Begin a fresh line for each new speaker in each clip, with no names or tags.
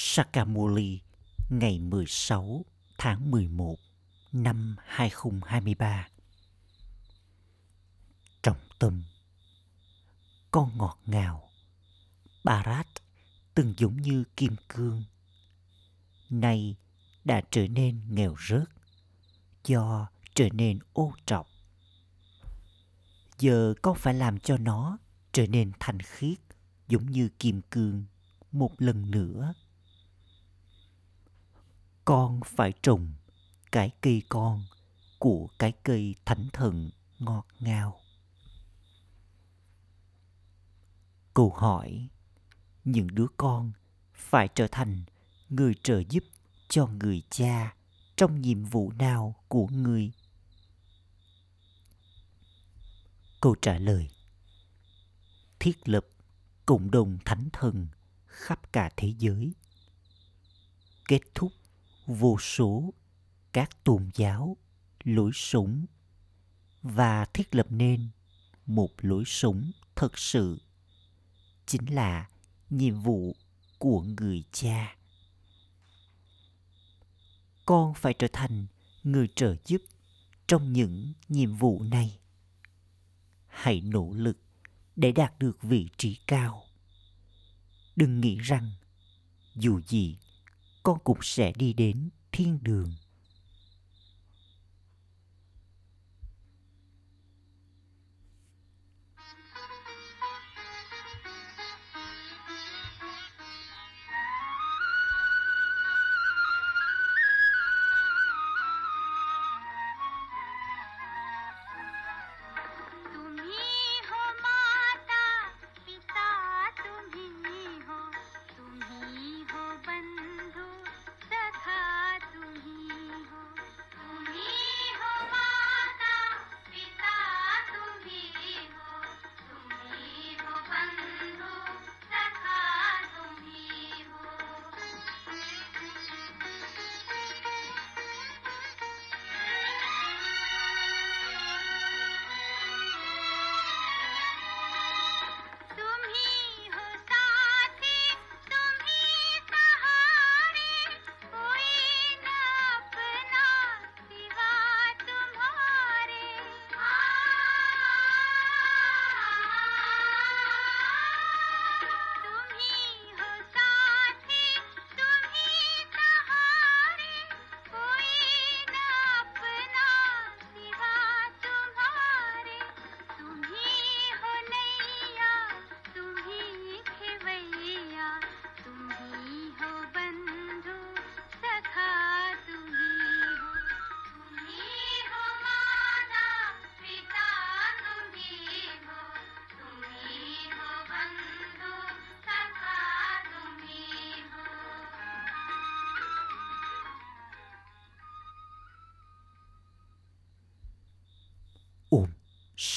Sakamuli ngày 16 tháng 11 năm 2023. Trọng tâm, Con ngọt ngào. Barat từng giống như kim cương. Nay đã trở nên nghèo rớt, Do trở nên ô trọc. Giờ con phải làm cho nó trở nên thanh khiết, giống như kim cương một lần nữa con phải trồng cái cây con của cái cây thánh thần ngọt ngào. Câu hỏi, những đứa con phải trở thành người trợ giúp cho người cha trong nhiệm vụ nào của người? Câu trả lời, thiết lập cộng đồng thánh thần khắp cả thế giới. Kết thúc vô số các tôn giáo, lối sống và thiết lập nên một lối sống thật sự. Chính là nhiệm vụ của người cha. Con phải trở thành người trợ giúp trong những nhiệm vụ này. Hãy nỗ lực để đạt được vị trí cao. Đừng nghĩ rằng dù gì con cũng sẽ đi đến thiên đường.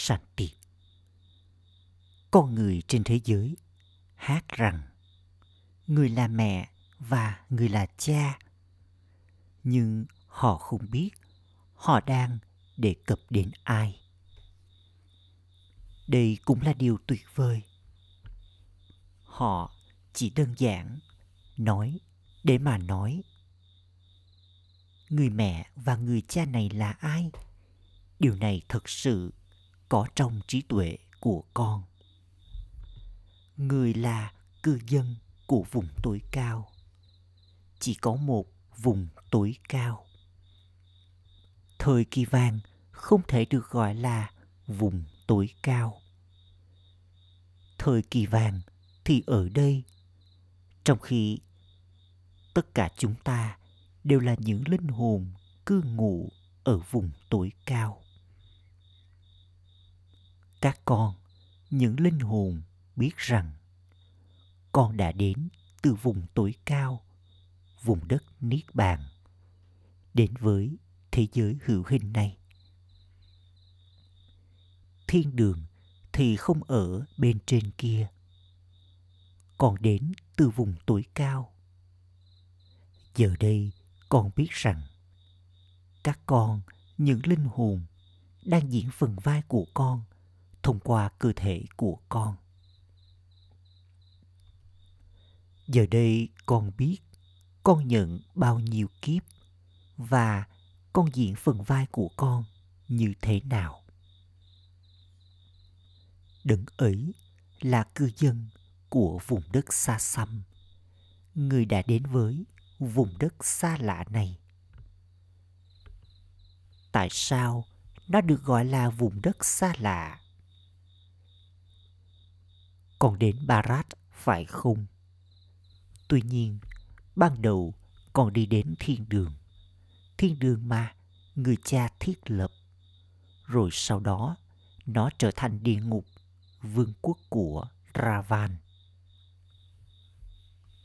Shanti. Con người trên thế giới hát rằng, người là mẹ và người là cha. Nhưng họ không biết họ đang đề cập đến ai. Đây cũng là điều tuyệt vời. Họ chỉ đơn giản nói để mà nói. Người mẹ và người cha này là ai? điều này thật sự có trong trí tuệ của con. Người là cư dân của vùng tối cao. Chỉ có một vùng tối cao. Thời kỳ vàng không thể được gọi là vùng tối cao. Thời kỳ vàng thì ở đây. Trong khi tất cả chúng ta đều là những linh hồn cư ngụ ở vùng tối cao các con, những linh hồn biết rằng con đã đến từ vùng tối cao, vùng đất niết bàn, đến với thế giới hữu hình này. Thiên đường thì không ở bên trên kia con đến từ vùng tối cao. Giờ đây con biết rằng các con, những linh hồn đang diễn phần vai của con thông qua cơ thể của con. Giờ đây con biết con nhận bao nhiêu kiếp và con diễn phần vai của con như thế nào. Đấng ấy là cư dân của vùng đất xa xăm người đã đến với vùng đất xa lạ này. Tại sao nó được gọi là vùng đất xa lạ? Con đến barat, phải không? Tuy nhiên, ban đầu con đi đến thiên đường. Thiên đường mà người cha thiết lập. Rồi sau đó, nó trở thành địa ngục, vương quốc của ravan.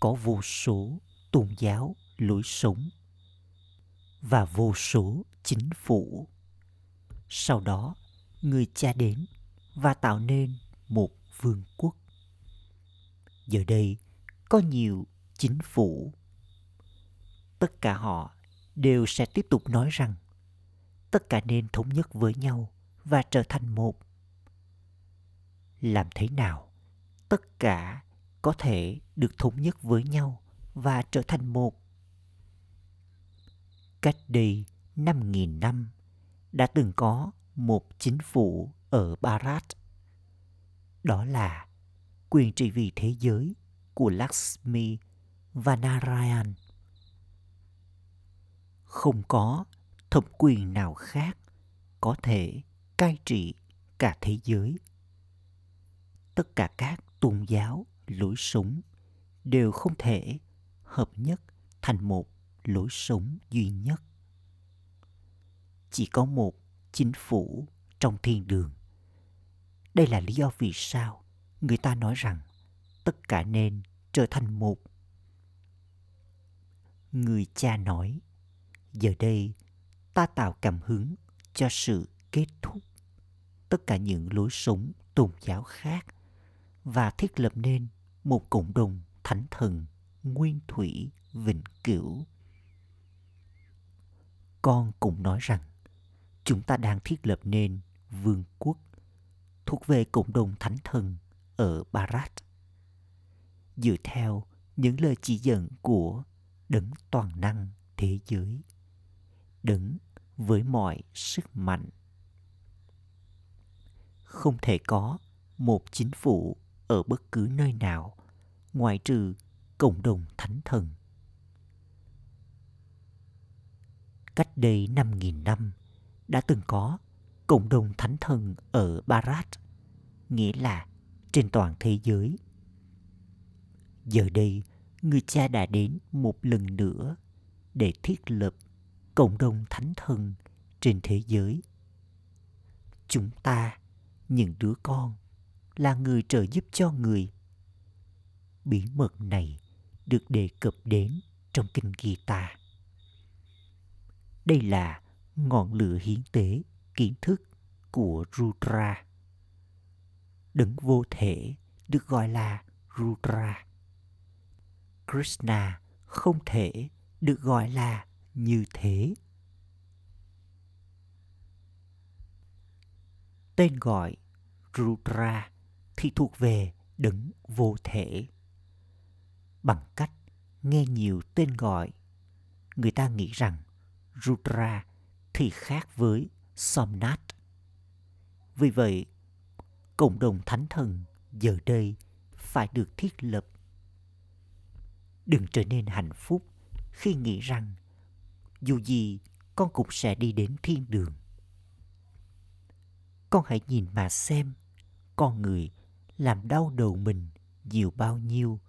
Có vô số tôn giáo lối sống và vô số chính phủ. Sau đó, người cha đến và tạo nên một vương quốc giờ đây, có nhiều chính phủ. Tất cả họ đều sẽ tiếp tục nói rằng, tất cả nên thống nhất với nhau và trở thành một. Làm thế nào, tất cả có thể được thống nhất với nhau và trở thành một? Cách đây 5.000 năm đã từng có một chính phủ ở Bharat. Đó là quyền trị vì thế giới của Lakshmi và Narayan. Không có thẩm quyền nào khác có thể cai trị cả thế giới. Tất cả các tôn giáo, lối sống đều không thể hợp nhất thành một lối sống duy nhất. Chỉ có một chính phủ trong thiên đường. Đây là lý do vì sao người ta nói rằng tất cả nên trở thành một. Người cha nói, giờ đây ta tạo cảm hứng cho sự kết thúc tất cả những lối sống tôn giáo khác và thiết lập nên một cộng đồng thánh thần nguyên thủy vĩnh cửu. Con cũng nói rằng chúng ta đang thiết lập nên vương quốc thuộc về cộng đồng thánh thần ở Barat. Dựa theo những lời chỉ dẫn của đấng toàn năng thế giới, đấng với mọi sức mạnh. Không thể có một chính phủ ở bất cứ nơi nào ngoại trừ cộng đồng thánh thần. Cách đây 5.000 năm, đã từng có cộng đồng thánh thần ở Barat, nghĩa là trên toàn thế giới. Giờ đây, người cha đã đến một lần nữa để thiết lập cộng đồng thánh thần trên thế giới. Chúng ta, những đứa con, là người trợ giúp cho người. Bí mật này được đề cập đến trong kinh Gita. Đây là ngọn lửa hiến tế kiến thức của Rudra. Đấng vô thể được gọi là Rudra. Krishna không thể được gọi là như thế. Tên gọi Rudra thì thuộc về đấng vô thể. Bằng cách nghe nhiều tên gọi, người ta nghĩ rằng Rudra thì khác với Somnath. Vì vậy, cộng đồng thánh thần giờ đây phải được thiết lập. Đừng trở nên hạnh phúc khi nghĩ rằng dù gì con cũng sẽ đi đến thiên đường. Con hãy nhìn mà xem con người làm đau đầu mình nhiều bao nhiêu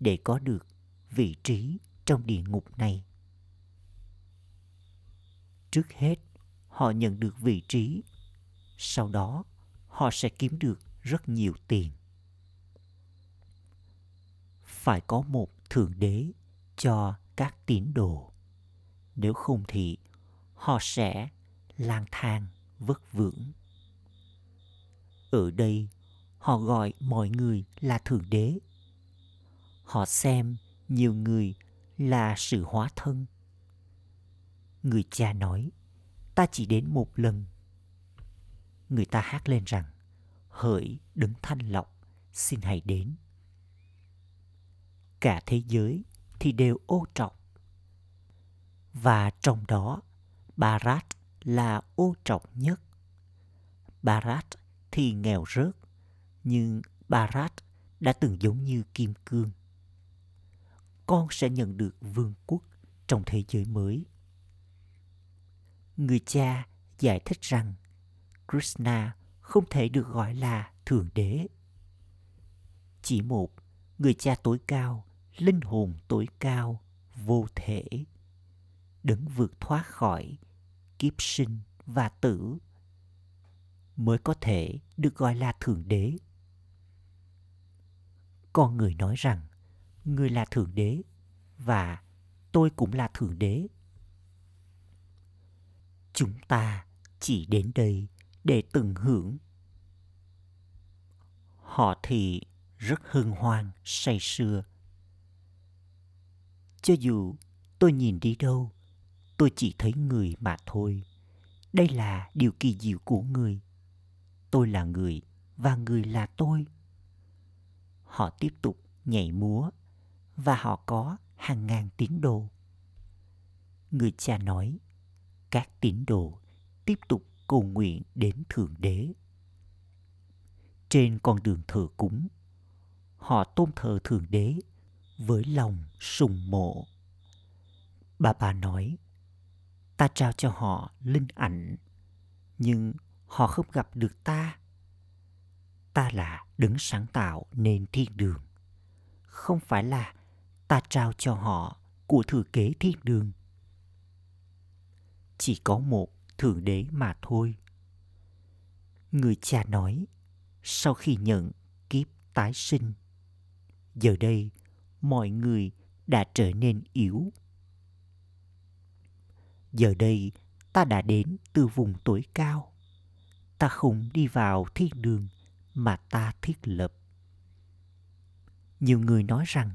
để có được vị trí trong địa ngục này. Trước hết, họ nhận được vị trí. Sau đó, họ sẽ kiếm được rất nhiều tiền. Phải có một thượng đế cho các tín đồ. Nếu không thì họ sẽ lang thang vất vưởng. Ở đây, họ gọi mọi người là thượng đế. Họ xem nhiều người là sự hóa thân. Người cha nói, ta chỉ đến một lần. Người ta hát lên rằng, hỡi đứng thanh lọc, xin hãy đến. Cả thế giới thì đều ô trọc Và trong đó, barat là ô trọng nhất. barat thì nghèo rớt, nhưng barat đã từng giống như kim cương. Con sẽ nhận được vương quốc trong thế giới mới. Người cha giải thích rằng Krishna không thể được gọi là Thượng Đế. Chỉ một người cha tối cao, linh hồn tối cao, vô thể, đứng vượt thoát khỏi kiếp sinh và tử mới có thể được gọi là Thượng Đế. Con người nói rằng người là Thượng Đế và tôi cũng là Thượng Đế. Chúng ta chỉ đến đây để tận hưởng. Họ thì rất hân hoan, say sưa. Cho dù tôi nhìn đi đâu, tôi chỉ thấy người mà thôi. Đây là điều kỳ diệu của người. Tôi là người và người là tôi. Họ tiếp tục nhảy múa và họ có hàng ngàn tín đồ. Người cha nói, các tín đồ tiếp tục cầu nguyện đến Thượng Đế. Trên con đường thờ cúng, họ tôn thờ Thượng Đế với lòng sùng mộ. Bà bà nói, ta trao cho họ linh ảnh, nhưng họ không gặp được ta. Ta là đứng sáng tạo nên thiên đường. Không phải là ta trao cho họ của thừa kế thiên đường. Chỉ có một thượng đế mà thôi. Người cha nói, sau khi nhận kiếp tái sinh, giờ đây mọi người đã trở nên yếu. Giờ đây ta đã đến từ vùng tối cao. Ta không đi vào thiên đường mà ta thiết lập. Nhiều người nói rằng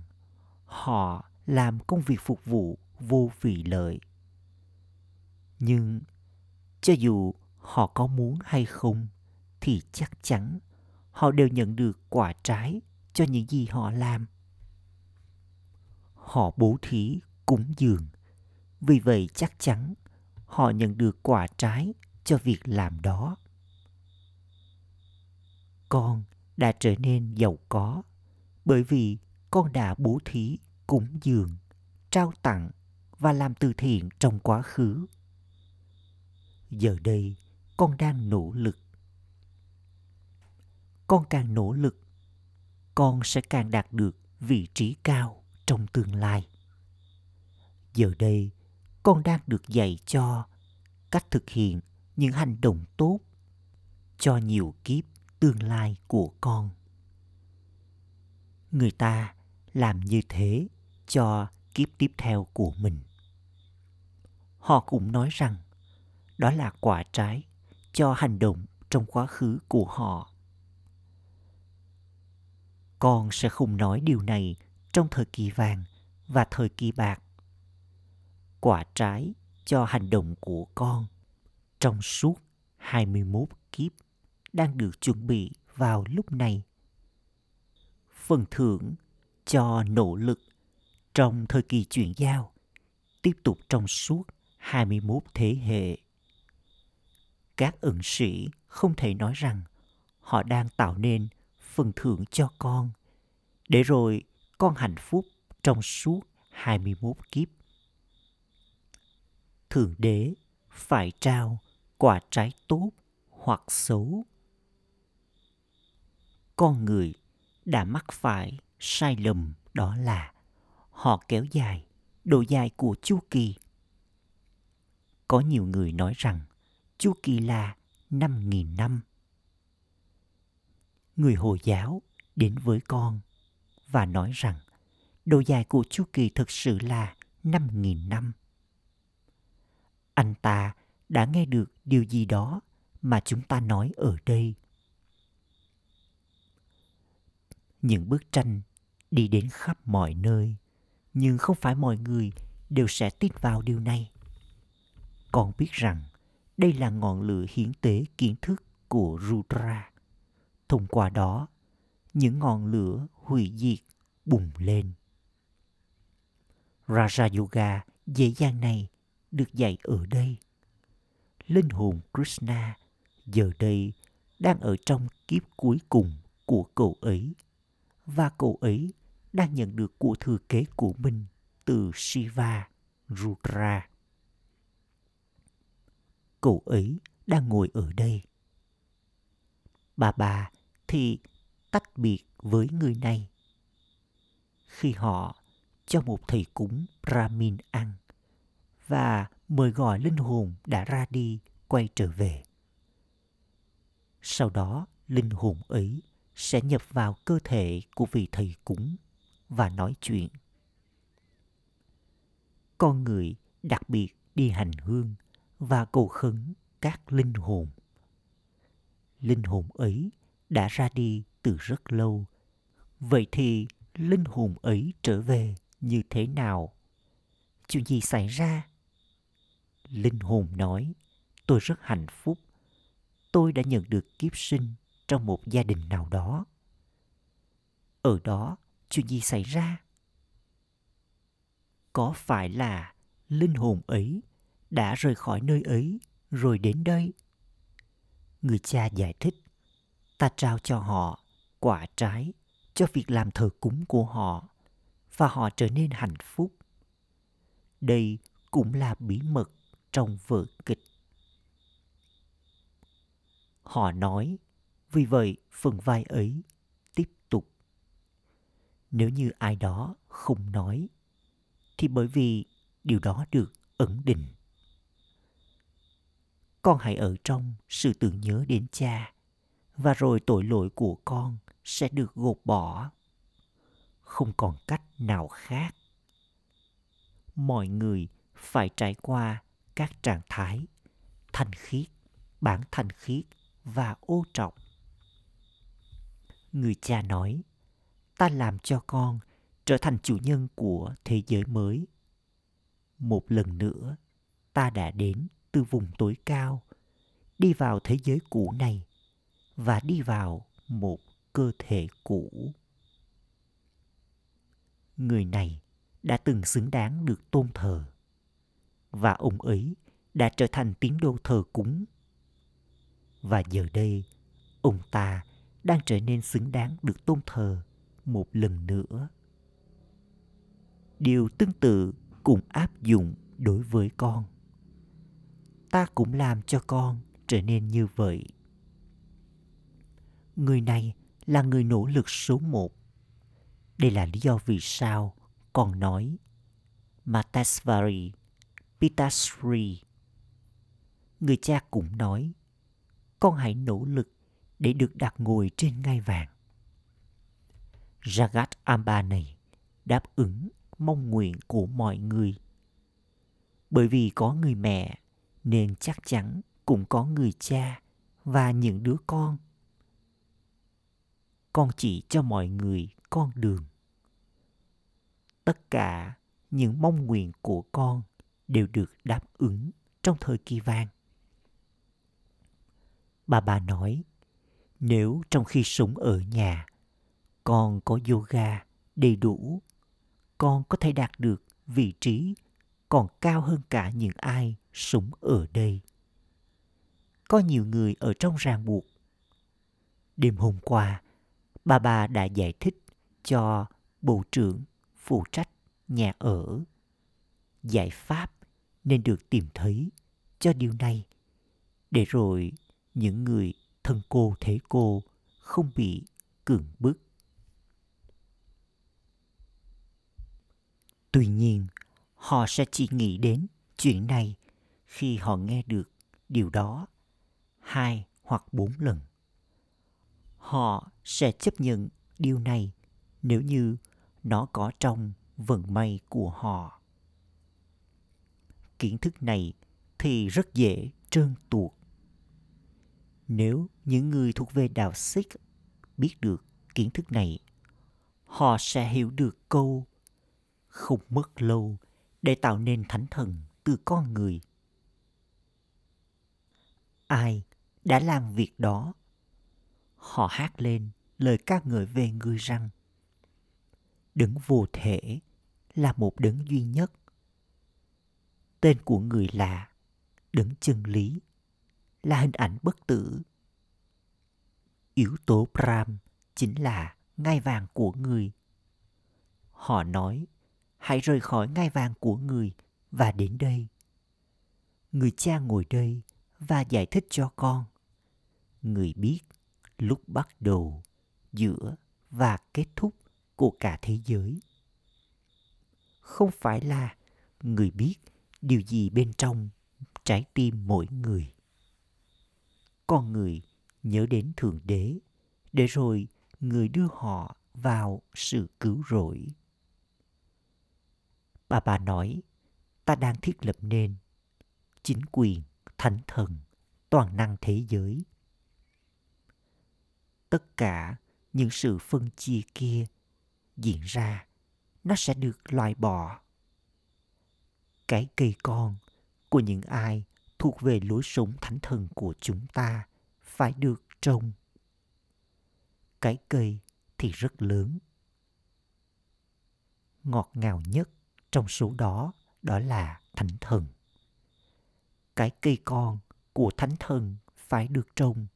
họ làm công việc phục vụ vô vị lợi. Nhưng cho dù họ có muốn hay không, thì chắc chắn họ đều nhận được quả trái cho những gì họ làm. Họ bố thí cúng dường. Vì vậy chắc chắn họ nhận được quả trái cho việc làm đó. Con đã trở nên giàu có bởi vì con đã bố thí cúng dường, trao tặng và làm từ thiện trong quá khứ giờ đây, con đang nỗ lực. Con càng nỗ lực, con sẽ càng đạt được vị trí cao trong tương lai. Giờ đây, con đang được dạy cho cách thực hiện những hành động tốt cho nhiều kiếp tương lai của con. Người ta làm như thế cho kiếp tiếp theo của mình. Họ cũng nói rằng đó là quả trái cho hành động trong quá khứ của họ. Con sẽ không nói điều này trong thời kỳ vàng và thời kỳ bạc. Quả trái cho hành động của con trong suốt 21 kiếp đang được chuẩn bị vào lúc này. Phần thưởng cho nỗ lực trong thời kỳ chuyển giao tiếp tục trong suốt 21 thế hệ các ẩn sĩ không thể nói rằng họ đang tạo nên phần thưởng cho con để rồi con hạnh phúc trong suốt 21 kiếp. Thượng đế phải trao quả trái tốt hoặc xấu. Con người đã mắc phải sai lầm đó là họ kéo dài độ dài của chu kỳ. Có nhiều người nói rằng chu kỳ là 5.000 năm. Người Hồi giáo đến với con và nói rằng độ dài của chu kỳ thực sự là 5.000 năm. Anh ta đã nghe được điều gì đó mà chúng ta nói ở đây. Những bức tranh đi đến khắp mọi nơi, nhưng không phải mọi người đều sẽ tin vào điều này. Con biết rằng đây là ngọn lửa hiến tế kiến thức của Rudra. Thông qua đó, những ngọn lửa hủy diệt bùng lên. Raja Yoga dễ dàng này được dạy ở đây. Linh hồn Krishna giờ đây đang ở trong kiếp cuối cùng của cậu ấy và cậu ấy đang nhận được của thừa kế của mình từ Shiva, Rudra. Cậu ấy đang ngồi ở đây. Bà bà thì tách biệt với người này. Khi họ cho một thầy cúng Brahmin ăn và mời gọi linh hồn đã ra đi quay trở về. Sau đó, linh hồn ấy sẽ nhập vào cơ thể của vị thầy cúng và nói chuyện. Con người đặc biệt đi hành hương và cầu khấn các linh hồn. Linh hồn ấy đã ra đi từ rất lâu. Vậy thì linh hồn ấy trở về như thế nào? Chuyện gì xảy ra? Linh hồn nói, tôi rất hạnh phúc. Tôi đã nhận được kiếp sinh trong một gia đình nào đó. Ở đó, chuyện gì xảy ra? Có phải là linh hồn ấy đã rời khỏi nơi ấy rồi đến đây? Người cha giải thích, ta trao cho họ quả trái cho việc làm thờ cúng của họ và họ trở nên hạnh phúc. Đây cũng là bí mật trong vở kịch. Họ nói, vì vậy phần vai ấy tiếp tục. Nếu như ai đó không nói, thì bởi vì điều đó được ẩn định. Con hãy ở trong sự tưởng nhớ đến cha, và rồi tội lỗi của con sẽ được gột bỏ. Không còn cách nào khác. Mọi người phải trải qua các trạng thái thanh khiết, bản thanh khiết và ô trọng. Người cha nói, ta làm cho con trở thành chủ nhân của thế giới mới. Một lần nữa, ta đã đến từ vùng tối cao, đi vào thế giới cũ này và đi vào một cơ thể cũ. Người này đã từng xứng đáng được tôn thờ và ông ấy đã trở thành tín đồ thờ cúng. Và giờ đây, ông ta đang trở nên xứng đáng được tôn thờ một lần nữa. Điều tương tự cũng áp dụng đối với con ta cũng làm cho con trở nên như vậy người này là người nỗ lực số một. Đây là lý do vì sao con nói Matasvari Pitasri. Người cha cũng nói, con hãy nỗ lực để được đặt ngồi trên ngai vàng. Jagat Amba này đáp ứng mong nguyện của mọi người. Bởi vì có người mẹ nên chắc chắn cũng có người cha và những đứa con. Con chỉ cho mọi người con đường. Tất cả những mong nguyện của con đều được đáp ứng trong thời kỳ vàng. Bà bà nói, nếu trong khi sống ở nhà, con có yoga đầy đủ, con có thể đạt được vị trí còn cao hơn cả những ai sống ở đây. Có nhiều người ở trong ràng buộc. Đêm hôm qua, bà bà đã giải thích cho bộ trưởng phụ trách nhà ở. Giải pháp nên được tìm thấy cho điều này. Để rồi những người thân cô, thế cô không bị cưỡng bức. Tuy nhiên họ sẽ chỉ nghĩ đến chuyện này khi họ nghe được điều đó hai hoặc bốn lần. Họ sẽ chấp nhận điều này nếu như nó có trong vận may của họ. Kiến thức này thì rất dễ trơn tuột. Nếu những người thuộc về đạo Sikh biết được kiến thức này, họ sẽ hiểu được câu không mất lâu để tạo nên thánh thần từ con người. Ai đã làm việc đó? Họ hát lên lời ca ngợi về người rằng, đấng vô thể là một đấng duy nhất. Tên của người là đấng chân lý, là hình ảnh bất tử. Yếu tố pram chính là ngai vàng của người. Họ nói hãy rời khỏi ngai vàng của người và đến đây. Người cha ngồi đây và giải thích cho con. Người biết lúc bắt đầu, giữa và kết thúc của cả thế giới. Không phải là người biết điều gì bên trong trái tim mỗi người. Con người nhớ đến thượng đế, để rồi người đưa họ vào sự cứu rỗi bà bà nói, ta đang thiết lập nên chính quyền, thánh thần, toàn năng thế giới. Tất cả những sự phân chia kia diễn ra, nó sẽ được loại bỏ. Cái cây con của những ai thuộc về lối sống thánh thần của chúng ta phải được trồng. Cái cây thì rất lớn, ngọt ngào nhất trong số đó đó là thánh thần. Cái cây con của thánh thần phải được trồng.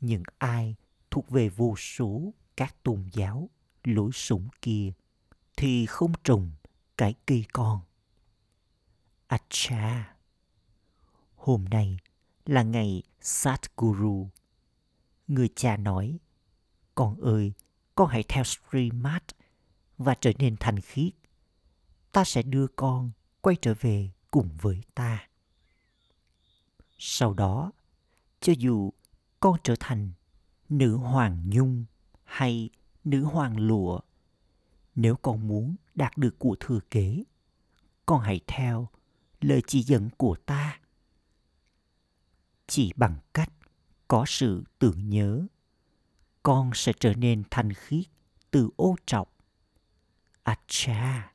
Những ai thuộc về vô số các tôn giáo lối sống kia thì không trồng cái cây con. Cha hôm nay là ngày Satguru người cha nói, con ơi, con hãy theo Srimad và trở nên thành khiết ta sẽ đưa con quay trở về cùng với ta. Sau đó, cho dù con trở thành nữ hoàng nhung hay nữ hoàng lụa, nếu con muốn đạt được của thừa kế, con hãy theo lời chỉ dẫn của ta. Chỉ bằng cách có sự tưởng nhớ, con sẽ trở nên thanh khiết, từ ô trọc. Acha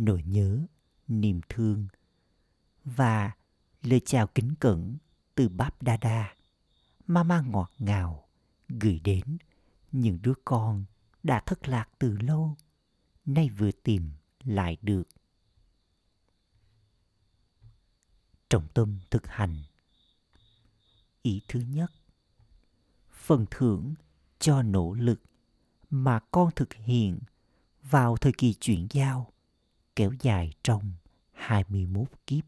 nỗi nhớ niềm thương. Và lời chào kính cẩn từ Báp Đa Đa, Mama ngọt ngào gửi đến những đứa con đã thất lạc từ lâu, nay vừa tìm lại được. Trọng tâm thực hành. Ý thứ nhất Phần thưởng cho nỗ lực mà con thực hiện vào thời kỳ chuyển giao kéo dài trong 21 kiếp.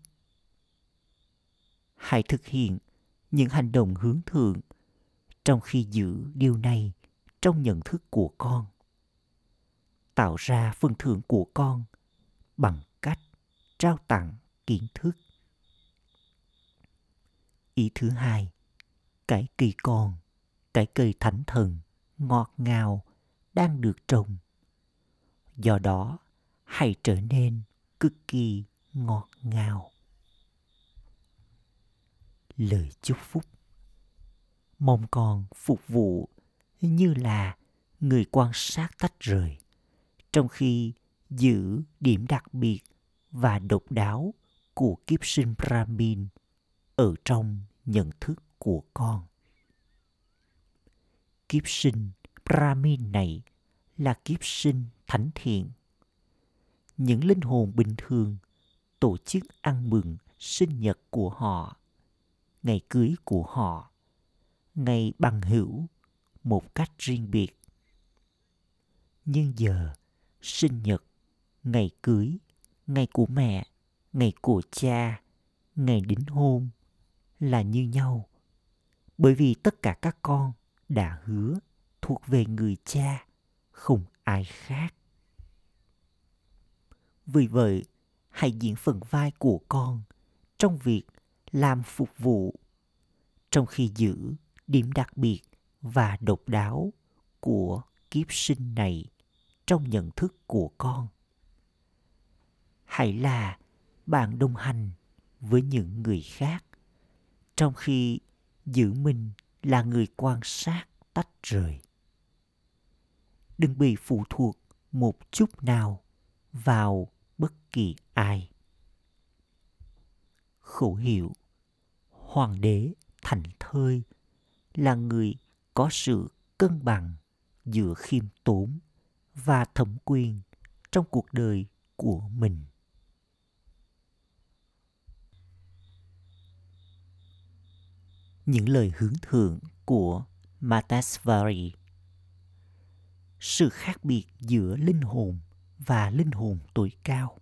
Hãy thực hiện những hành động hướng thượng trong khi giữ điều này trong nhận thức của con. Tạo ra phần thưởng của con bằng cách trao tặng kiến thức. Ý thứ hai, cái cây con, cái cây thánh thần, ngọt ngào đang được trồng. Do đó, hãy trở nên cực kỳ ngọt ngào. Lời chúc phúc Mong con phục vụ như là người quan sát tách rời, trong khi giữ điểm đặc biệt và độc đáo của kiếp sinh Brahmin ở trong nhận thức của con. Kiếp sinh Brahmin này là kiếp sinh thánh thiện những linh hồn bình thường tổ chức ăn mừng sinh nhật của họ, ngày cưới của họ, ngày bằng hữu một cách riêng biệt. Nhưng giờ, sinh nhật, ngày cưới, ngày của mẹ, ngày của cha, ngày đính hôn là như nhau. Bởi vì tất cả các con đã hứa thuộc về người cha, không ai khác. Vì vậy, hãy diễn phần vai của con trong việc làm phục vụ trong khi giữ điểm đặc biệt và độc đáo của kiếp sinh này trong nhận thức của con. Hãy là bạn đồng hành với những người khác trong khi giữ mình là người quan sát tách rời. Đừng bị phụ thuộc một chút nào vào bất kỳ ai. Khẩu hiệu, Hoàng đế thành thơi là người có sự cân bằng giữa khiêm tốn và thẩm quyền trong cuộc đời của mình. Những lời hướng thượng của Matasvari Sự khác biệt giữa linh hồn và linh hồn tuổi cao.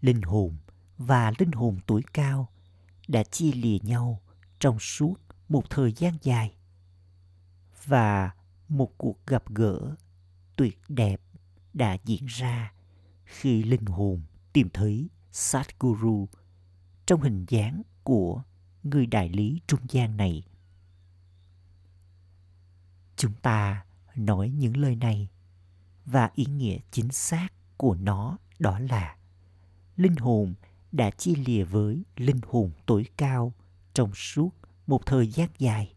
Linh hồn và linh hồn tuổi cao đã chia lìa nhau trong suốt một thời gian dài và một cuộc gặp gỡ tuyệt đẹp đã diễn ra khi linh hồn tìm thấy Satguru trong hình dáng của người đại lý trung gian này. Chúng ta nói những lời này và ý nghĩa chính xác của nó đó là linh hồn đã chia lìa với linh hồn tối cao trong suốt một thời gian dài.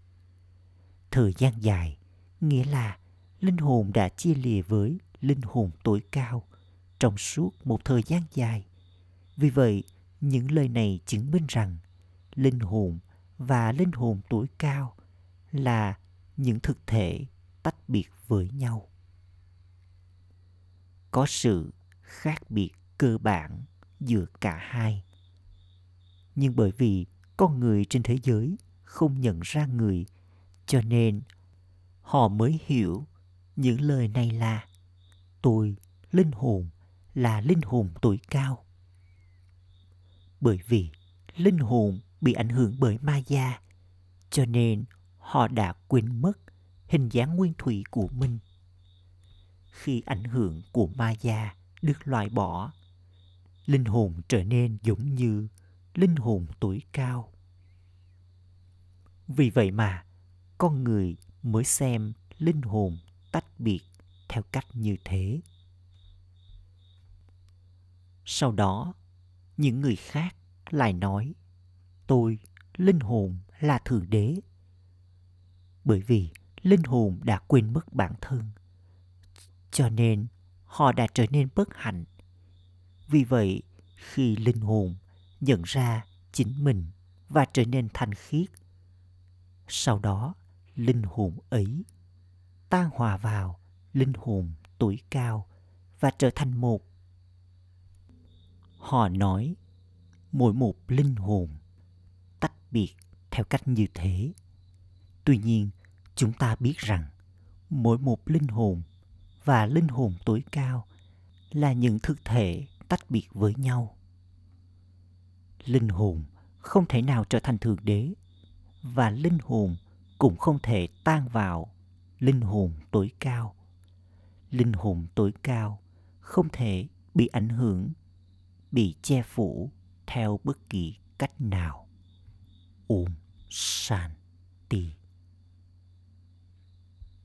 Thời gian dài nghĩa là linh hồn đã chia lìa với linh hồn tối cao trong suốt một thời gian dài. Vì vậy, những lời này chứng minh rằng linh hồn và linh hồn tối cao là những thực thể tách biệt với nhau. Có sự khác biệt cơ bản giữa cả hai. Nhưng bởi vì con người trên thế giới không nhận ra người, cho nên họ mới hiểu những lời này là tôi, linh hồn, là linh hồn tối cao. Bởi vì linh hồn bị ảnh hưởng bởi ma gia, cho nên họ đã quên mất hình dáng nguyên thủy của mình. Khi ảnh hưởng của ma gia được loại bỏ, linh hồn trở nên giống như linh hồn tuổi cao. Vì vậy mà con người mới xem linh hồn tách biệt theo cách như thế. Sau đó, những người khác lại nói tôi, linh hồn là Thượng Đế. Bởi vì linh hồn đã quên mất bản thân. Cho nên họ đã trở nên bất hạnh. Vì vậy, khi linh hồn nhận ra chính mình và trở nên thanh khiết, sau đó linh hồn ấy tan hòa vào linh hồn tuổi cao và trở thành một. Họ nói mỗi một linh hồn tách biệt theo cách như thế. Tuy nhiên, chúng ta biết rằng mỗi một linh hồn và linh hồn tối cao là những thực thể tách biệt với nhau. Linh hồn không thể nào trở thành thượng đế và linh hồn cũng không thể tan vào linh hồn tối cao. Linh hồn tối cao không thể bị ảnh hưởng, bị che phủ theo bất kỳ cách nào. Om Shanti.